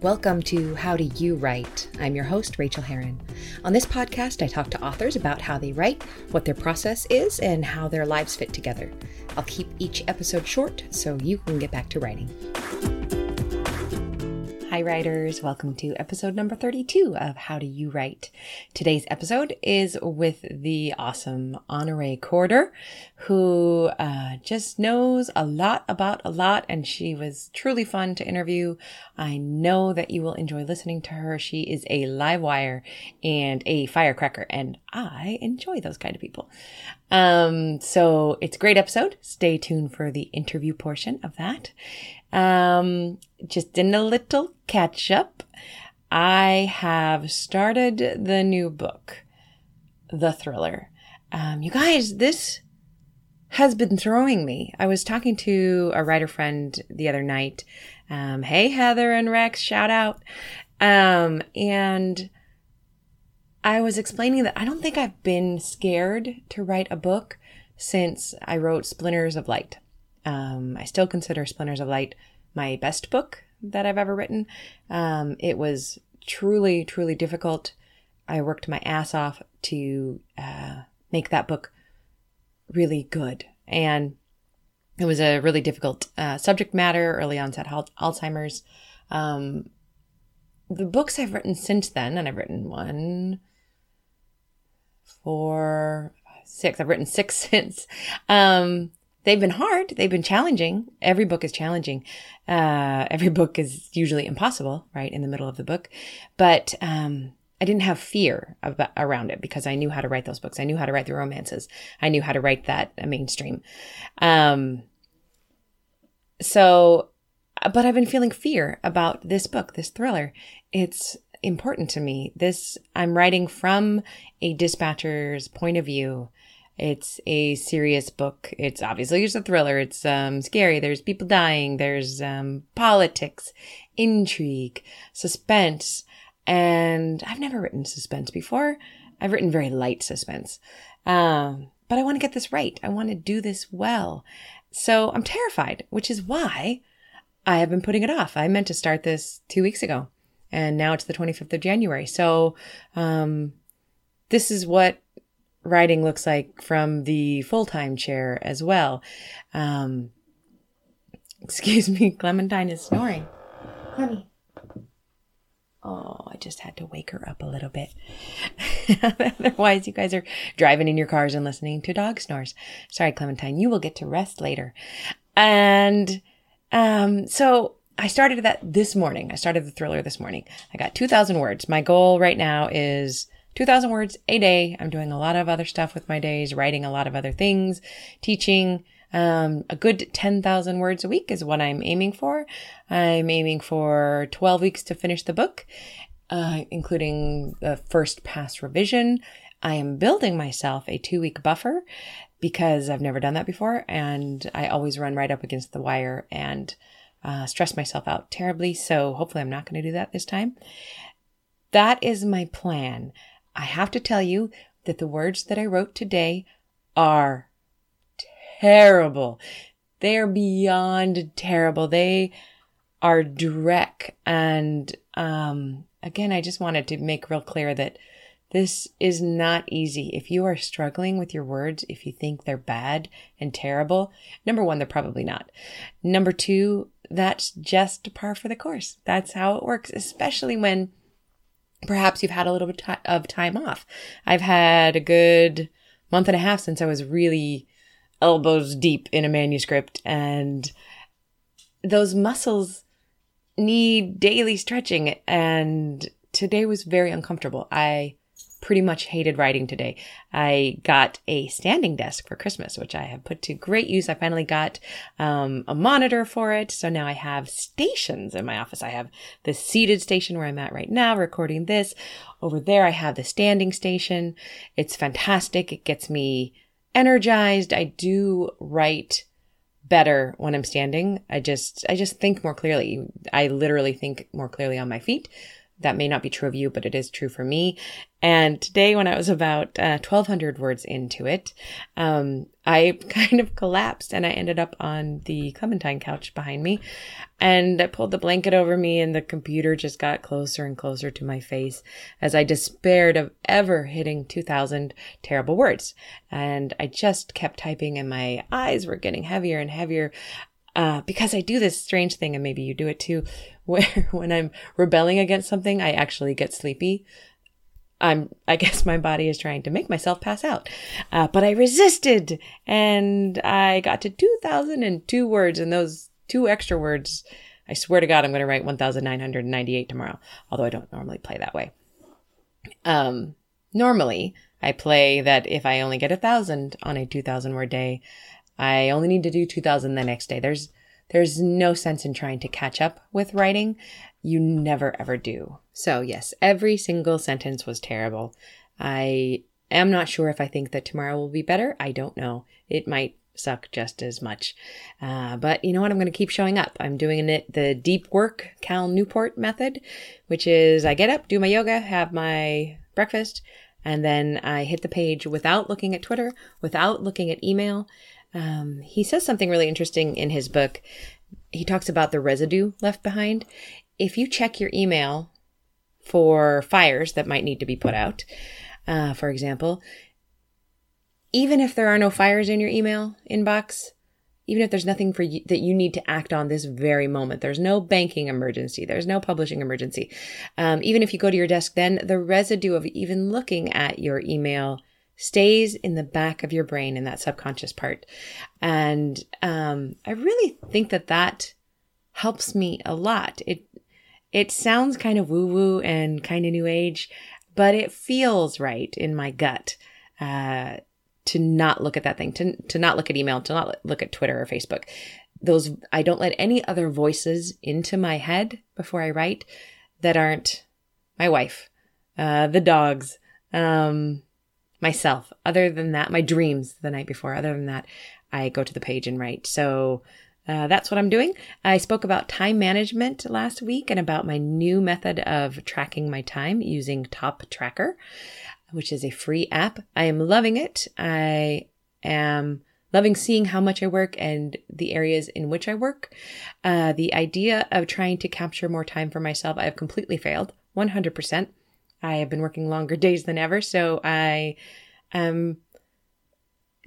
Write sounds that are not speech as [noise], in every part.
Welcome to How Do You Write? I'm your host, Rachael Herron. On this podcast, I talk to authors about how they write, what their process is, and how their lives fit together. I'll keep each episode short so you can get back to writing. Hi, writers. Welcome to episode number 32 of How Do You Write? Today's episode is with the awesome Honorée Corder, who uh, just knows a lot about a lot, and she was truly fun to interview. I know that you will enjoy listening to her. She is a live wire and a firecracker, and I enjoy those kind of people. Um, so it's a great episode. Stay tuned for the interview portion of that. Um, just in a little catch up, I have started the new book, The Thriller. Um, you guys, this has been throwing me. I was talking to a writer friend the other night. Um, hey, Heather and Rex, shout out. Um, and I was explaining that I don't think I've been scared to write a book since I wrote Splinters of Light. Um, I still consider Splinters of Light my best book that I've ever written. Um, it was truly, truly difficult. I worked my ass off to uh, make that book really good. And it was a really difficult uh, subject matter, early onset Alzheimer's. Um, the books I've written since then, and I've written one, four, six, I've written six [laughs] since. Um, they've been hard. They've been challenging. Every book is challenging. Uh, every book is usually impossible, right? In the middle of the book. But, um, I didn't have fear about, around it because I knew how to write those books. I knew how to write the romances. I knew how to write that uh, mainstream. Um, so, but I've been feeling fear about this book, this thriller. It's important to me. This, I'm writing from a dispatcher's point of view. It's a serious book. It's obviously it's a thriller. It's um, scary. There's people dying. There's um, politics, intrigue, suspense. And I've never written suspense before. I've written very light suspense. Um, but I want to get this right. I want to do this well. So I'm terrified, which is why I have been putting it off. I meant to start this two weeks ago and now it's the 25th of January. So, um, this is what writing looks like from the full-time chair as well. Um, [laughs] excuse me, Clementine is snoring. Honey. Oh, I just had to wake her up a little bit. [laughs] Otherwise, you guys are driving in your cars and listening to dog snores. Sorry, Clementine, you will get to rest later. And, um, so I started that this morning. I started the thriller this morning. I got 2,000 words. My goal right now is 2,000 words a day. I'm doing a lot of other stuff with my days, writing a lot of other things, teaching. Um, a good 10,000 words a week is what I'm aiming for. I'm aiming for 12 weeks to finish the book, uh, including the first pass revision. I am building myself a two week buffer because I've never done that before. And I always run right up against the wire and uh, stress myself out terribly. So hopefully I'm not going to do that this time. That is my plan. I have to tell you that the words that I wrote today are terrible. They are beyond terrible. They are dreck. And, um, again, I just wanted to make real clear that this is not easy. If you are struggling with your words, if you think they're bad and terrible, number one, they're probably not. Number two, that's just par for the course. That's how it works, especially when perhaps you've had a little bit of time off. I've had a good month and a half since I was really elbows deep in a manuscript and those muscles need daily stretching and today was very uncomfortable. I pretty much hated writing today. I got a standing desk for Christmas, which I have put to great use. I finally got um, a monitor for it. So now I have stations in my office. I have the seated station where I'm at right now recording this. Over there, I have the standing station. It's fantastic. It gets me energized. I do write better when I'm standing. I just, I just think more clearly. I literally think more clearly on my feet That may not be true of you, but it is true for me. And today, when I was about uh, 1,200 words into it, um, I [laughs] kind of collapsed and I ended up on the Clementine couch behind me. And I pulled the blanket over me, and the computer just got closer and closer to my face as I despaired of ever hitting 2,000 terrible words. And I just kept typing, and my eyes were getting heavier and heavier. Uh, because I do this strange thing, and maybe you do it too, [laughs] where when I'm rebelling against something, I actually get sleepy. I'm, I guess my body is trying to make myself pass out. Uh, but I resisted and I got to 2002 words and those two extra words. I swear to God, I'm going to write 1,998 tomorrow, although I don't normally play that way. Um, normally I play that if I only get a thousand on a 2000 word day, I only need to do 2000 the next day. There's, there's no sense in trying to catch up with writing. You never ever do. So yes, every single sentence was terrible. I am not sure if I think that tomorrow will be better. I don't know. It might suck just as much. Uh, but you know what? I'm going to keep showing up. I'm doing it the deep work Cal Newport method, which is I get up, do my yoga, have my breakfast, and then I hit the page without looking at Twitter, without looking at email. Um, he says something really interesting in his book. He talks about the residue left behind. If you check your email for fires that might need to be put out, uh, for example, even if there are no fires in your email inbox, even if there's nothing for you that you need to act on this very moment, there's no banking emergency, there's no publishing emergency. Um, even if you go to your desk, then the residue of even looking at your email stays in the back of your brain in that subconscious part. And um, I really think that that helps me a lot. It it sounds kind of woo woo and kind of new age, but it feels right in my gut. Uh, to not look at that thing, to, to not look at email, to not look at Twitter or Facebook. Those, I don't let any other voices into my head before I write that aren't my wife, uh, the dogs, um, myself. Other than that, my dreams the night before. Other than that, I go to the page and write. So uh, that's what I'm doing. I spoke about time management last week and about my new method of tracking my time using Top Tracker which is a free app. I am loving it. I am loving seeing how much I work and the areas in which I work. Uh, the idea of trying to capture more time for myself, I have completely failed 100%. I have been working longer [laughs] days than ever, so I am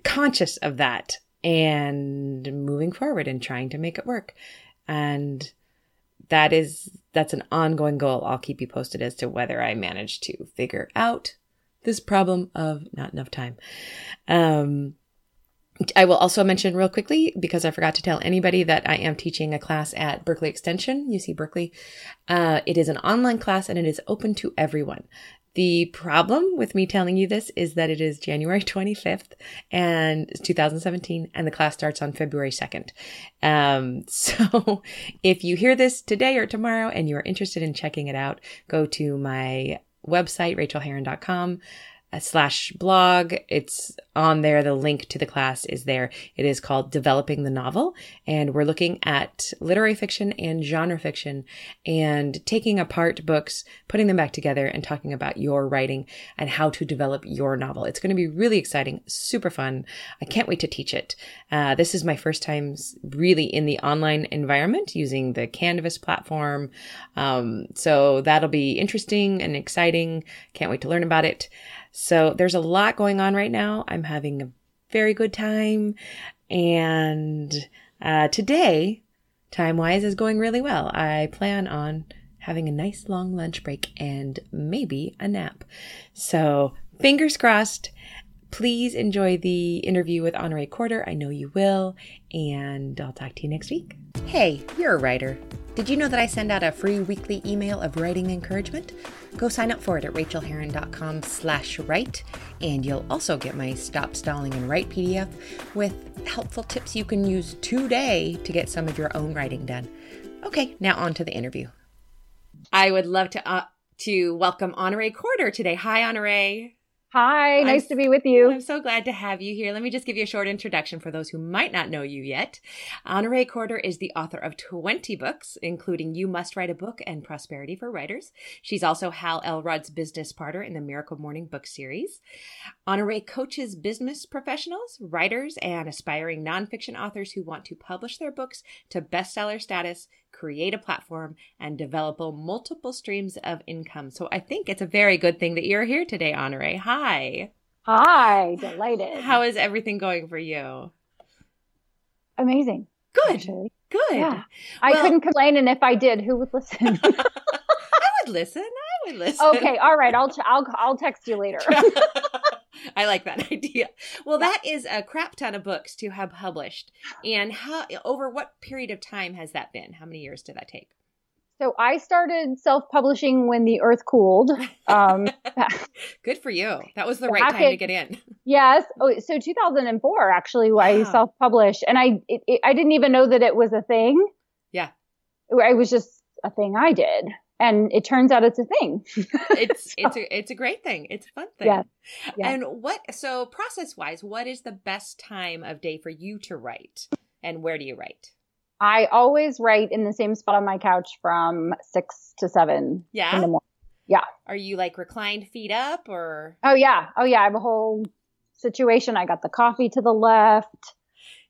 conscious of that and moving forward and trying to make it work. And that is that's an ongoing goal. I'll keep you posted as to whether I manage to figure out this problem of not enough time. Um, I will also mention real quickly because I forgot to tell anybody that I am teaching a class at Berkeley Extension, UC Berkeley. Uh, it is an online class and it is open to everyone. The problem with me telling you this is that it is January [laughs] 25th and 2017 and the class starts on February 2nd. Um, [laughs] so if you hear this today or tomorrow and you are interested in checking it out, go to my website, rachaelherron.com slash blog. It's on there. The link to the class is there. It is called Developing the Novel. And we're looking at literary fiction and genre fiction and taking apart books, putting them back together and talking about your writing and how to develop your novel. It's going to be really exciting, super fun. I can't wait to teach it. Uh, this is my first time really in the online environment using the Canvas platform. Um, so that'll be interesting and exciting. Can't wait to learn about it. So there's a lot going on right now. I'm having a very good time. And uh, today, time wise, is going really well. I plan on having a nice long lunch break and maybe a nap. So fingers crossed. Please enjoy the interview with Honorée Corder. I know you will. And I'll talk to you next week. Hey, you're a writer. Did you know that I send out a free weekly email of writing encouragement? Go sign up for it at rachaelherron.com slash write, and you'll also get my Stop Stalling and Write PDF with helpful tips you can use today to get some of your own writing done. Okay, now on to the interview. I would love to uh, to welcome Honorée Corder today. Hi, Honorée. Hi, nice I'm, to be with you. I'm so glad to have you here. Let me just give you a short introduction for those who might not know you yet. Honorée Corder is the author of 20 books, including You Must Write a Book and Prosperity for Writers. She's also Hal Elrod's business partner in the Miracle Morning book series. Honorée coaches business professionals, writers, and aspiring nonfiction authors who want to publish their books to bestseller status create a platform, and develop multiple streams of income. So I think it's a very good thing that you're here today, Honorée. Hi. Hi, [laughs] delighted. How is everything going for you? Amazing. Good. Actually. Good. Yeah. I couldn't complain, and if I did, who would listen? [laughs] I would [laughs] listen. I would listen. Okay. All right. I'll I'll I'll text you later. [laughs] I like that [laughs] idea. Well, that is a crap ton of books to have published. And how over what period of time has that been? How many years did that take? So I started self-publishing when the earth cooled. [laughs] Um, Good for you. That was the right time to get in. Yes. Oh, so 2004 actually, wow. I self-published, and I it, it, I didn't even know that it was a thing. Yeah. It was just a thing I did and it turns out it's a thing. [laughs] it's so, it's a it's a great thing. It's a fun thing. Yeah. yeah. And what so process wise, what is the best time of day for you to write, and where do you write? I always write in the same spot on my couch from six to seven. Yeah. In the morning. Yeah. Are you like reclined feet up or? Oh yeah. Oh yeah. I have a whole situation. I got the coffee to the left.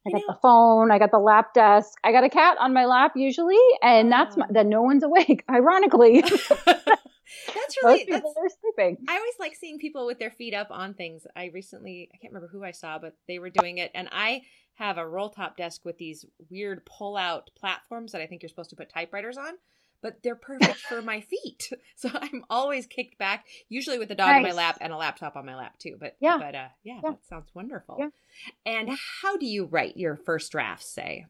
I got the phone. I got the lap desk. I got a cat on my lap usually, and that's my, uh-huh. that no one's awake. Ironically, [laughs] [laughs] that's really most people are sleeping. I always like seeing people with their feet up on things. I recently, I can't remember who I saw, but they were doing it, and I have a roll top desk with these weird pull out platforms that I think you're supposed to put typewriters on but they're perfect for my feet. [laughs] So I'm always kicked back, usually with a dog nice. in my lap and a laptop on my lap too. But yeah, but uh, yeah, yeah, that sounds wonderful. Yeah. And how do you write your first drafts? Say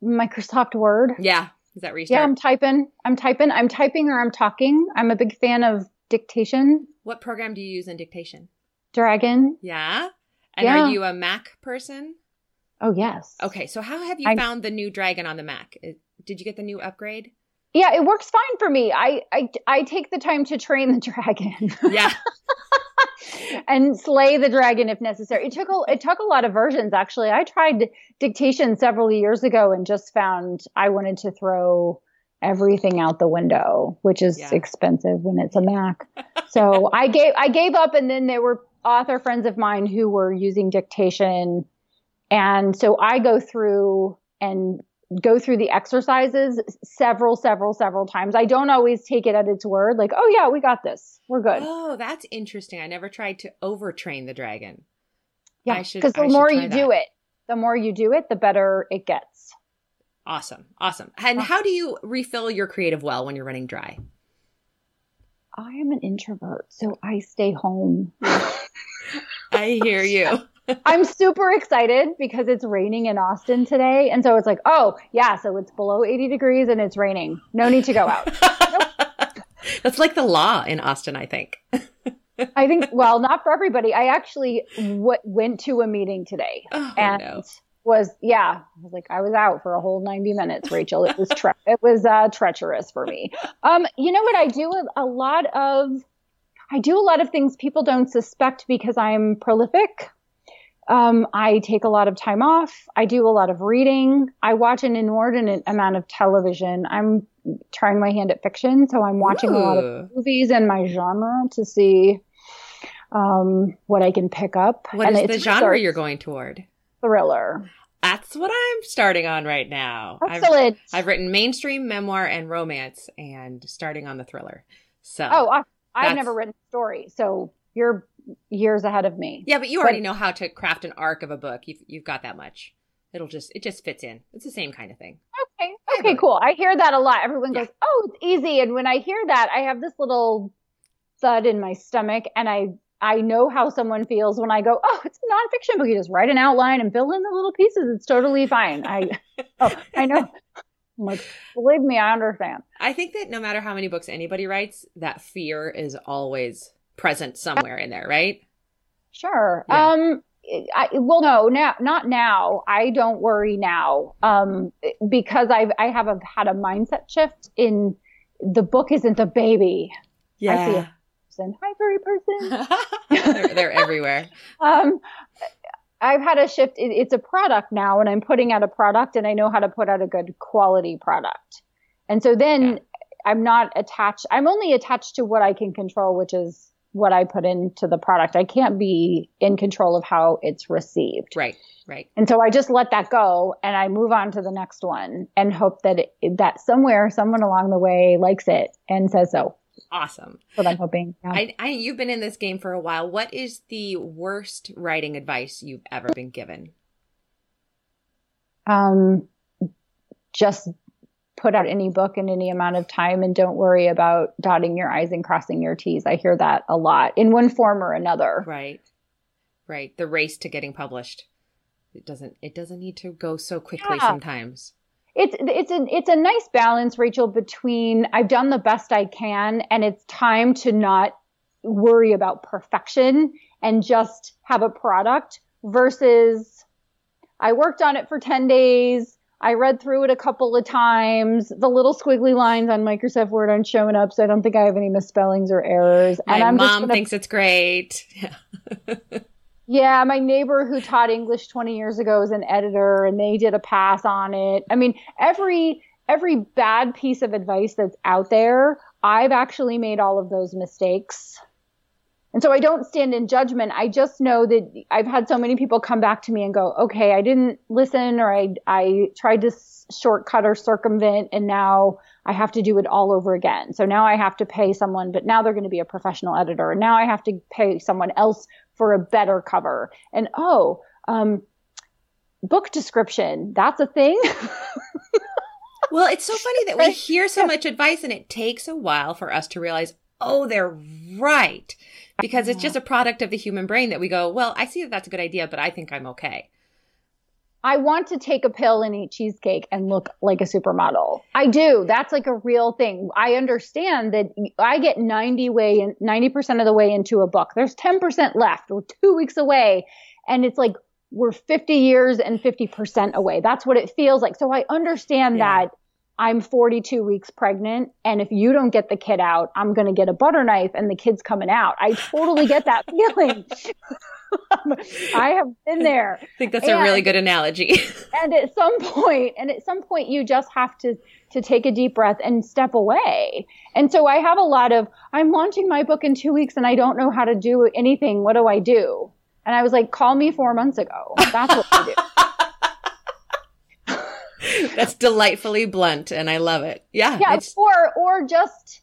Microsoft Word. Yeah, is that restart? Yeah, I'm typing. I'm typing. I'm typing or I'm talking. I'm a big fan of dictation. What program do you use in dictation? Dragon. Yeah. And yeah. are you a Mac person? Oh yes. Okay, so how have you I, found the new Dragon on the Mac? Did you get the new upgrade? Yeah, it works fine for me. I I, I take the time to train the [laughs] dragon. Yeah. [laughs] and slay the dragon if necessary. It took a it took a lot of versions actually. I tried dictation several years ago and just found I wanted to throw everything out the window, which is yeah. expensive when it's a Mac. so I gave I gave up and then there were author friends of mine who were using dictation and so I go through and go through the exercises several, several, several times. I don't always take it at its word, like, oh yeah, we got this. We're good. Oh, that's interesting. I never tried to overtrain the dragon. Yeah, because the I more you that. do it, the more you do it, the better it gets. Awesome. Awesome. And ah. how do you refill your creative well when you're running dry? I am an introvert, so I stay home. [laughs] I hear you. I'm super excited because it's raining in Austin today. And so it's like, oh, yeah, so it's below 80 degrees and it's raining. No need to go out. Nope. [laughs] That's like the law in Austin, I think. I think, well, not for everybody. I actually w- went to a meeting today oh, and no. was, yeah, I was like, I was out for a whole 90 minutes, Rachael. It was, tre- it was uh, treacherous for me. Um, you know what? I do a lot of, I do a lot of things people don't suspect because I'm prolific. Um, I take a lot of time off. I do a lot of reading. I watch an inordinate amount of television. I'm trying my hand at fiction, so I'm watching Ooh. a lot of movies in my genre to see um, what I can pick up. What and is the genre you're going toward? Thriller. That's what I'm starting on right now. Excellent. I've, I've written mainstream, memoir, and romance, and starting on the thriller. So, oh, I, I've never written a story, so you're years ahead of me. Yeah, but you already but, know how to craft an arc of a book. You've you've got that much. It'll just it just fits in. It's the same kind of thing. Okay. Okay, cool. I hear that a lot. Everyone goes, "Oh, it's easy." And when I hear that, I have this little thud in my stomach and I I know how someone feels when I go, "Oh, it's a nonfiction book. You just write an outline and fill in the little pieces. It's totally fine." I [laughs] oh, I know. I'm like, believe me, I understand. I think that no matter how many books anybody writes, that fear is always present somewhere in there, right? Sure. Yeah. Um, I, well, no, now, not now. I don't worry now. Um, because I've, I have a, had a mindset shift in the book isn't the baby. Yeah. person. Hi, furry person. [laughs] they're, they're, everywhere. [laughs] um, I've had a shift. It, it's a product now, and I'm putting out a product, and I know how to put out a good quality product. And so then yeah. I'm not attached. I'm only attached to what I can control, which is what I put into the product. I can't be in control of how it's received. Right. Right. And so I just let that go and I move on to the next one and hope that it, that somewhere someone along the way likes it and says so. Awesome. That's what I'm hoping. Yeah. I, I, you've been in this game for a while. What is the worst writing advice you've ever been given? Um, just put out any book in any amount of time and don't worry about dotting your I's and crossing your T's. I hear that a lot in one form or another. Right. Right. The race to getting published. It doesn't it doesn't need to go so quickly yeah. sometimes. It's it's a it's a nice balance, Rachael, between I've done the best I can and it's time to not worry about perfection and just have a product versus I worked on it for 10 days I read through it a couple of times. The little squiggly lines on Microsoft Word aren't showing up, so I don't think I have any misspellings or errors. My and I'm mom gonna... thinks it's great. [laughs] yeah, my neighbor who taught English 20 years ago is an editor, and they did a pass on it. I mean, every every bad piece of advice that's out there, I've actually made all of those mistakes and so I don't stand in judgment. I just know that I've had so many people come back to me and go, okay, I didn't listen or I, I tried to shortcut or circumvent and now I have to do it all over again. So now I have to pay someone, but now they're going to be a professional editor. And now I have to pay someone else for a better cover. And oh, um, book description, that's a thing. [laughs] well, it's so funny that we hear so much advice and it takes a while for us to realize, oh, they're right because it's just uh-huh. a product of the human brain that we go, well, I see that that's a good idea, but I think I'm okay. I want to take a pill and eat cheesecake and look like a supermodel. I do. That's like a real thing. I understand that I get 90 way in 90% of the way into a book. There's 10% left. We're 2 weeks away and it's like we're 50 years and 50% away. That's what it feels like. So I understand yeah. that I'm 42 weeks pregnant, and if you don't get the kid out, I'm going to get a butter knife and the kid's coming out. I totally get that [laughs] feeling. [laughs] I have been there. I think that's and, a really good analogy. [laughs] and at some point, and at some point, you just have to to take a deep breath and step away. And so I have a lot of I'm launching my book in two weeks, and I don't know how to do anything. What do I do? And I was like, call me four months ago. That's what I do. [laughs] That's delightfully blunt and I love it. Yeah. Yeah. It's... Or, or just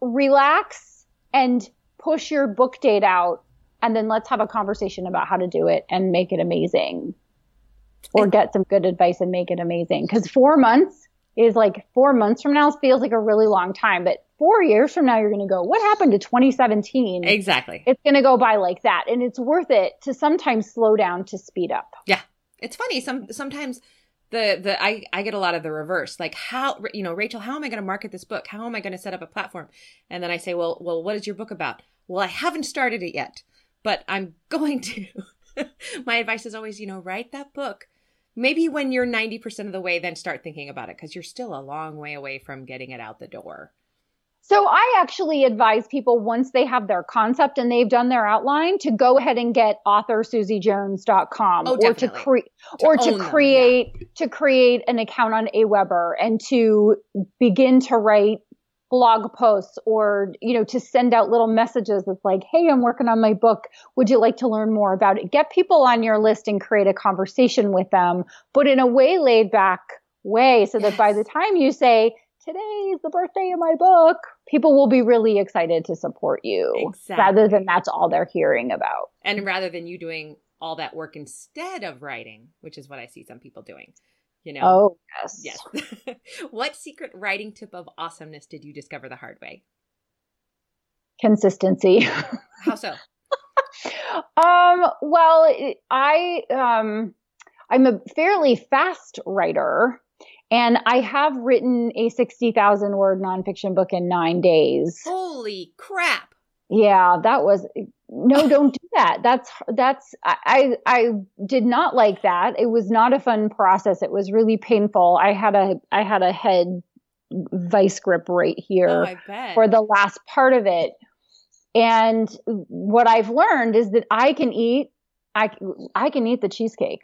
relax and push your book date out and then let's have a conversation about how to do it and make it amazing or get some good advice and make it amazing. Cause four months is like four months from now feels like a really long time, but four years from now, you're going to go, what happened to 2017? Exactly. It's going to go by like that. And it's worth it to sometimes slow down to speed up. Yeah. It's funny. Some, sometimes the the I I get a lot of the reverse. Like how you know, Rachael, how am I going to market this book? How am I going to set up a platform? And then I say, well, well, what is your book about? Well, I haven't started it yet, but I'm [laughs] going to. My advice is always, you know, write that book. Maybe when you're 90% of the way, then start thinking about it because you're still a long way away from getting it out the door. So I actually advise people once they have their concept and they've done their outline to go ahead and get authorsusiejones.com oh, or to create or to create them, yeah. to create an account on Aweber and to begin to write blog posts or you know to send out little messages that's like hey i'm working on my book. Would you like to learn more about it? Get people on your list and create a conversation with them but in a way laid back way so that by the time you say today is the birthday of my book, people will be really excited to support you exactly. rather than that's all they're hearing about. And rather than you doing all that work instead of writing, which is what I see some people doing. You know? Oh, yes. Yes. [laughs] what secret writing tip of awesomeness did you discover the hard way? Consistency. [laughs] How so? um, well, I um I'm a fairly fast writer. And I have written a 60,000 word nonfiction book in nine days. Holy crap. Yeah, that was no, [laughs] don't do that. That's that's I I did not like that. It was not a fun process. It was really painful. I had a I had a head vice grip right here oh, for the last part of it. And what I've learned is that I can eat, I, I can eat the cheesecake,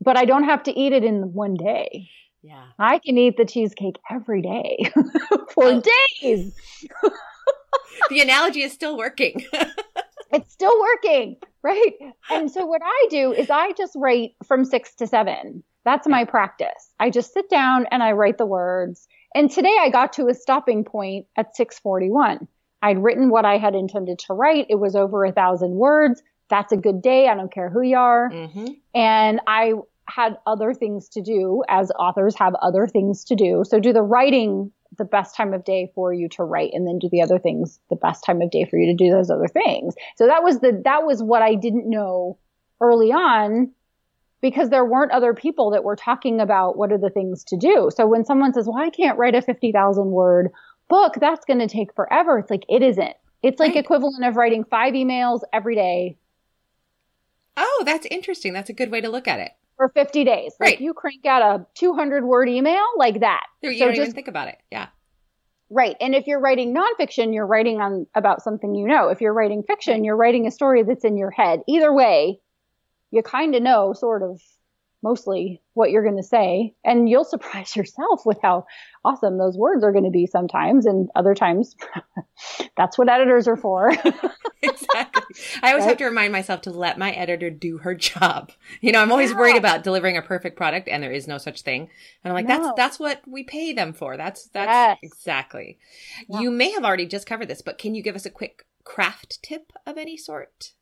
but I don't have to eat it in one day. Yeah. I can eat the cheesecake every day [laughs] for oh. days. [laughs] the analogy is still working. [laughs] it's still working, right? And so what I do is I just write from six to seven. That's my practice. I just sit down and I write the words. And today I got to a stopping point at 641. I'd written what I had intended to write. It was over a thousand words. That's a good day. I don't care who you are. Mm-hmm. And I had other things to do as authors have other things to do. So do the writing the best time of day for you to write and then do the other things the best time of day for you to do those other things. So that was the, that was what I didn't know early on because there weren't other people that were talking about what are the things to do. So when someone says, well, I can't write a 50,000 word book, that's going to take forever. It's like, it isn't. It's like right. equivalent of writing five emails every day. Oh, that's interesting. That's a good way to look at it for 50 days. Right. Like you crank out a 200 word email like that. You so don't just, even think about it. Yeah. Right. And if you're writing nonfiction, you're writing on about something you know. If you're writing fiction, you're writing a story that's in your head. Either way, you kind of know sort of mostly what you're going to say and you'll surprise [laughs] yourself with how awesome those words are going to be sometimes and other times [laughs] that's what editors are for [laughs] exactly i always right? have to remind myself to let my editor do her job you know i'm always yeah. worried about delivering a perfect product and there is no such thing and i'm like no. that's that's what we pay them for that's that's yes. exactly yeah. you may have already just covered this but can you give us a quick craft tip of any sort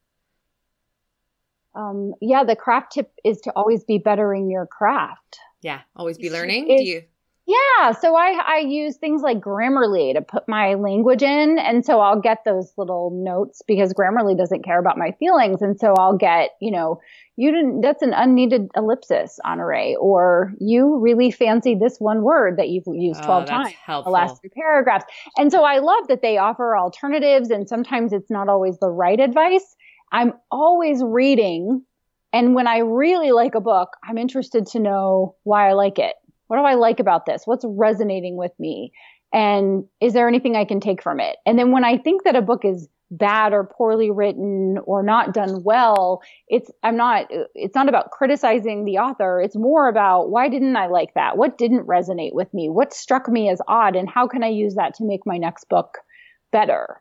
um, yeah, the craft tip is to always be bettering your craft. Yeah, always be learning. Do you? Yeah, so I I use things like Grammarly to put my language in, and so I'll get those little notes because Grammarly doesn't care about my feelings, and so I'll get you know you didn't that's an unneeded ellipsis Honorée, or you really fancy this one word that you've used oh, twelve times helpful. the last three paragraphs, and so I love that they offer alternatives, and sometimes it's not always the right advice I'm always reading. And when I really like a book, I'm interested to know why I like it. What do I like about this? What's resonating with me? And is there anything I can take from it? And then when I think that a book is bad or poorly written or not done well, it's, I'm not, it's not about criticizing the author. It's more about why didn't I like that? What didn't resonate with me? What struck me as odd? And how can I use that to make my next book better?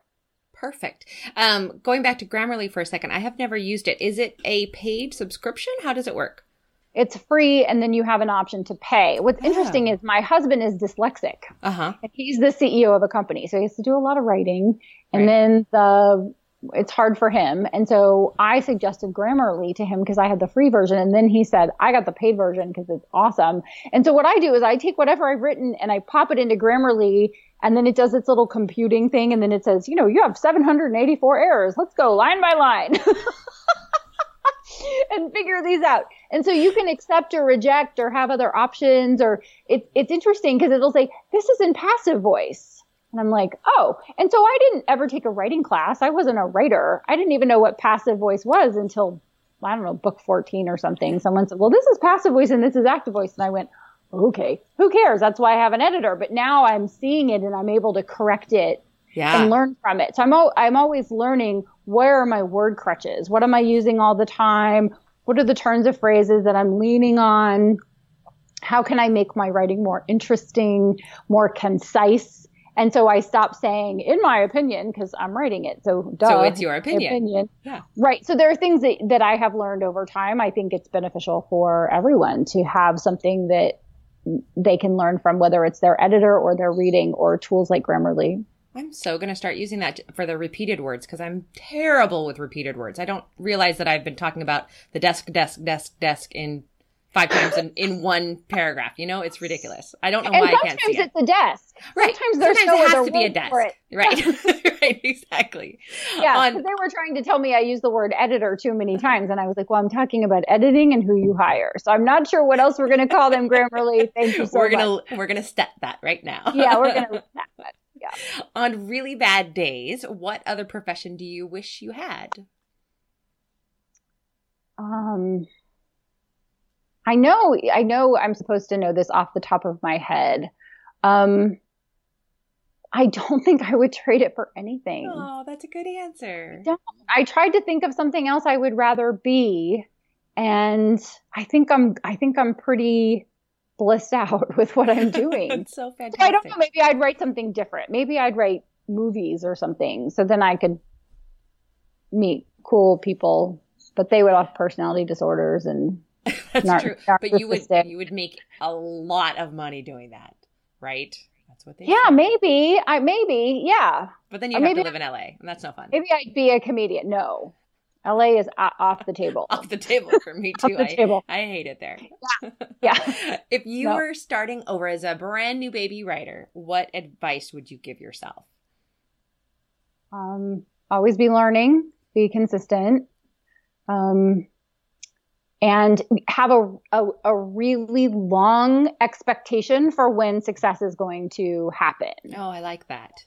Perfect. Um, going back to Grammarly for a second, I have never used it. Is it a paid subscription? How does it work? It's free, and then you have an option to pay. What's oh. interesting is my husband is dyslexic. Uh huh. He's the CEO of a company, so he has to do a lot of writing, and right. then the it's hard for him. And so I suggested Grammarly to him because I had the free version. And then he said, I got the paid version because it's awesome. And so what I do is I take whatever I've written and I pop it into Grammarly and then it does its little computing thing and then it says, you know, you have 784 errors. Let's go line by line. [laughs] and figure these out. And so you can accept or reject or have other options or it, it's interesting because it'll say, this is in passive voice. And I'm like, oh. And so I didn't ever take a writing class. I wasn't a writer. I didn't even know what passive voice was until, I don't know, book 14 or something. Someone said, well, this is passive voice and this is active voice. And I went, okay, who cares? That's why I have an editor. But now I'm seeing it and I'm able to correct it yeah. and learn from it. So I'm, o- I'm always learning where are my word crutches? What am I using all the time? What are the turns of phrases that I'm leaning on? How can I make my writing more interesting, more concise? And so I stopped saying, in my opinion, because I'm writing it. So, duh, so it's your opinion. opinion. Yeah. Right. So there are things that, that I have learned over time. I think it's beneficial for everyone to have something that they can learn from, whether it's their editor or their reading or tools like Grammarly. I'm so going to start using that for the repeated words because I'm terrible with repeated words. I don't realize that I've been talking about the desk, desk, desk, desk in five times in, in one paragraph. You know, it's ridiculous. I don't know and why I can't see it. Sometimes it's a desk. Right. Sometimes there's sometimes no it has to be a desk. [laughs] Right. [laughs] right. Exactly. Yeah. On, they were trying to tell me I used the word editor too many times, and I was like, "Well, I'm talking about editing and who you hire." So I'm not sure what else we're going to call them. Grammarly. [laughs] Thank you so we're gonna, much. We're gonna step that right now. yeah, we're gonna. step That, yeah. On really bad days, what other profession do you wish you had? Um I know, I know I'm supposed to know this off the top of my head. Um, I don't think I would trade it for anything. Oh, that's a good answer. I, I tried to think of something else I would rather be, and I think I'm I think I'm pretty blissed out [laughs] with what I'm doing. [laughs] So fantastic. So I don't know. Maybe I'd write something different. Maybe I'd write movies or something. So then I could meet cool people, but they would have personality disorders and. [laughs] That's nar- true. But you would you would make a lot of money doing that, right? That's what they Yeah, maybe. I maybe. Yeah. But then you Or have maybe to live in LA, and that's no fun. Maybe I'd be a comedian. No, LA is off the table. [laughs] Off the table for me [laughs] too. Off the I, table. I hate it there. Yeah. yeah. if you No. were starting over as a brand new baby writer, what advice would you give yourself? Um, always be learning, be consistent, um, and have a, a a really long expectation for when success is going to happen. Oh, I like that.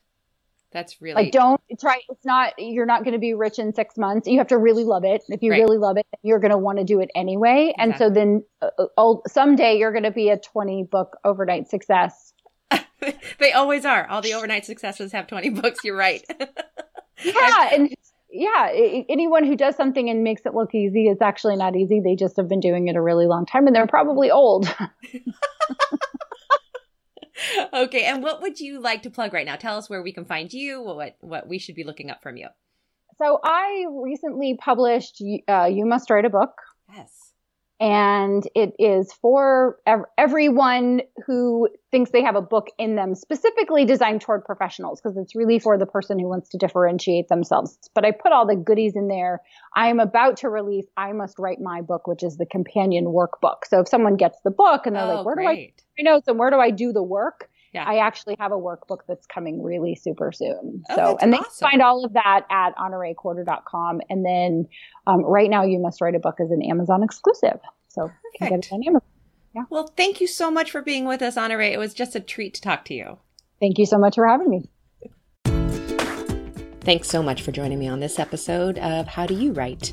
That's really Like, don't try. It's not. You're not going to be rich in six months. You have to really love it. If you Right. really love it, you're going to want to do it anyway. And so then, uh, uh, oh, someday you're going to be a 20 book overnight success. [laughs] they always are. All the overnight successes have 20 books. You're right. [laughs] Yeah, and yeah, anyone who does something and makes it look easy, it's actually not easy. They just have been doing it a really long time, and they're probably old. [laughs] okay, and what would you like to plug right now? Tell us where we can find you, what what we should be looking up from you. so I recently published uh, "You Must Write a Book," Yes. And it is for ev- everyone who thinks they have a book in them, specifically designed toward professionals, because it's really for the person who wants to differentiate themselves. But I put all the goodies in there. I am about to release "I Must Write My Book," which is the companion workbook. So if someone gets the book and they're oh, like, "Where do I great. my notes and where do I do the work? Yeah. I actually have a workbook that's coming really super soon. Oh, so, that's and they awesome. can find all of that at honoreecorder.com. And then um, right now, You Must Write a Book as an Amazon exclusive. So you can get Perfect. it on Amazon. Well, thank you so much for being with us, Honorée. It was just a treat to talk to you. Thank you so much for having me. Thanks so much for joining me on this episode of How Do You Write?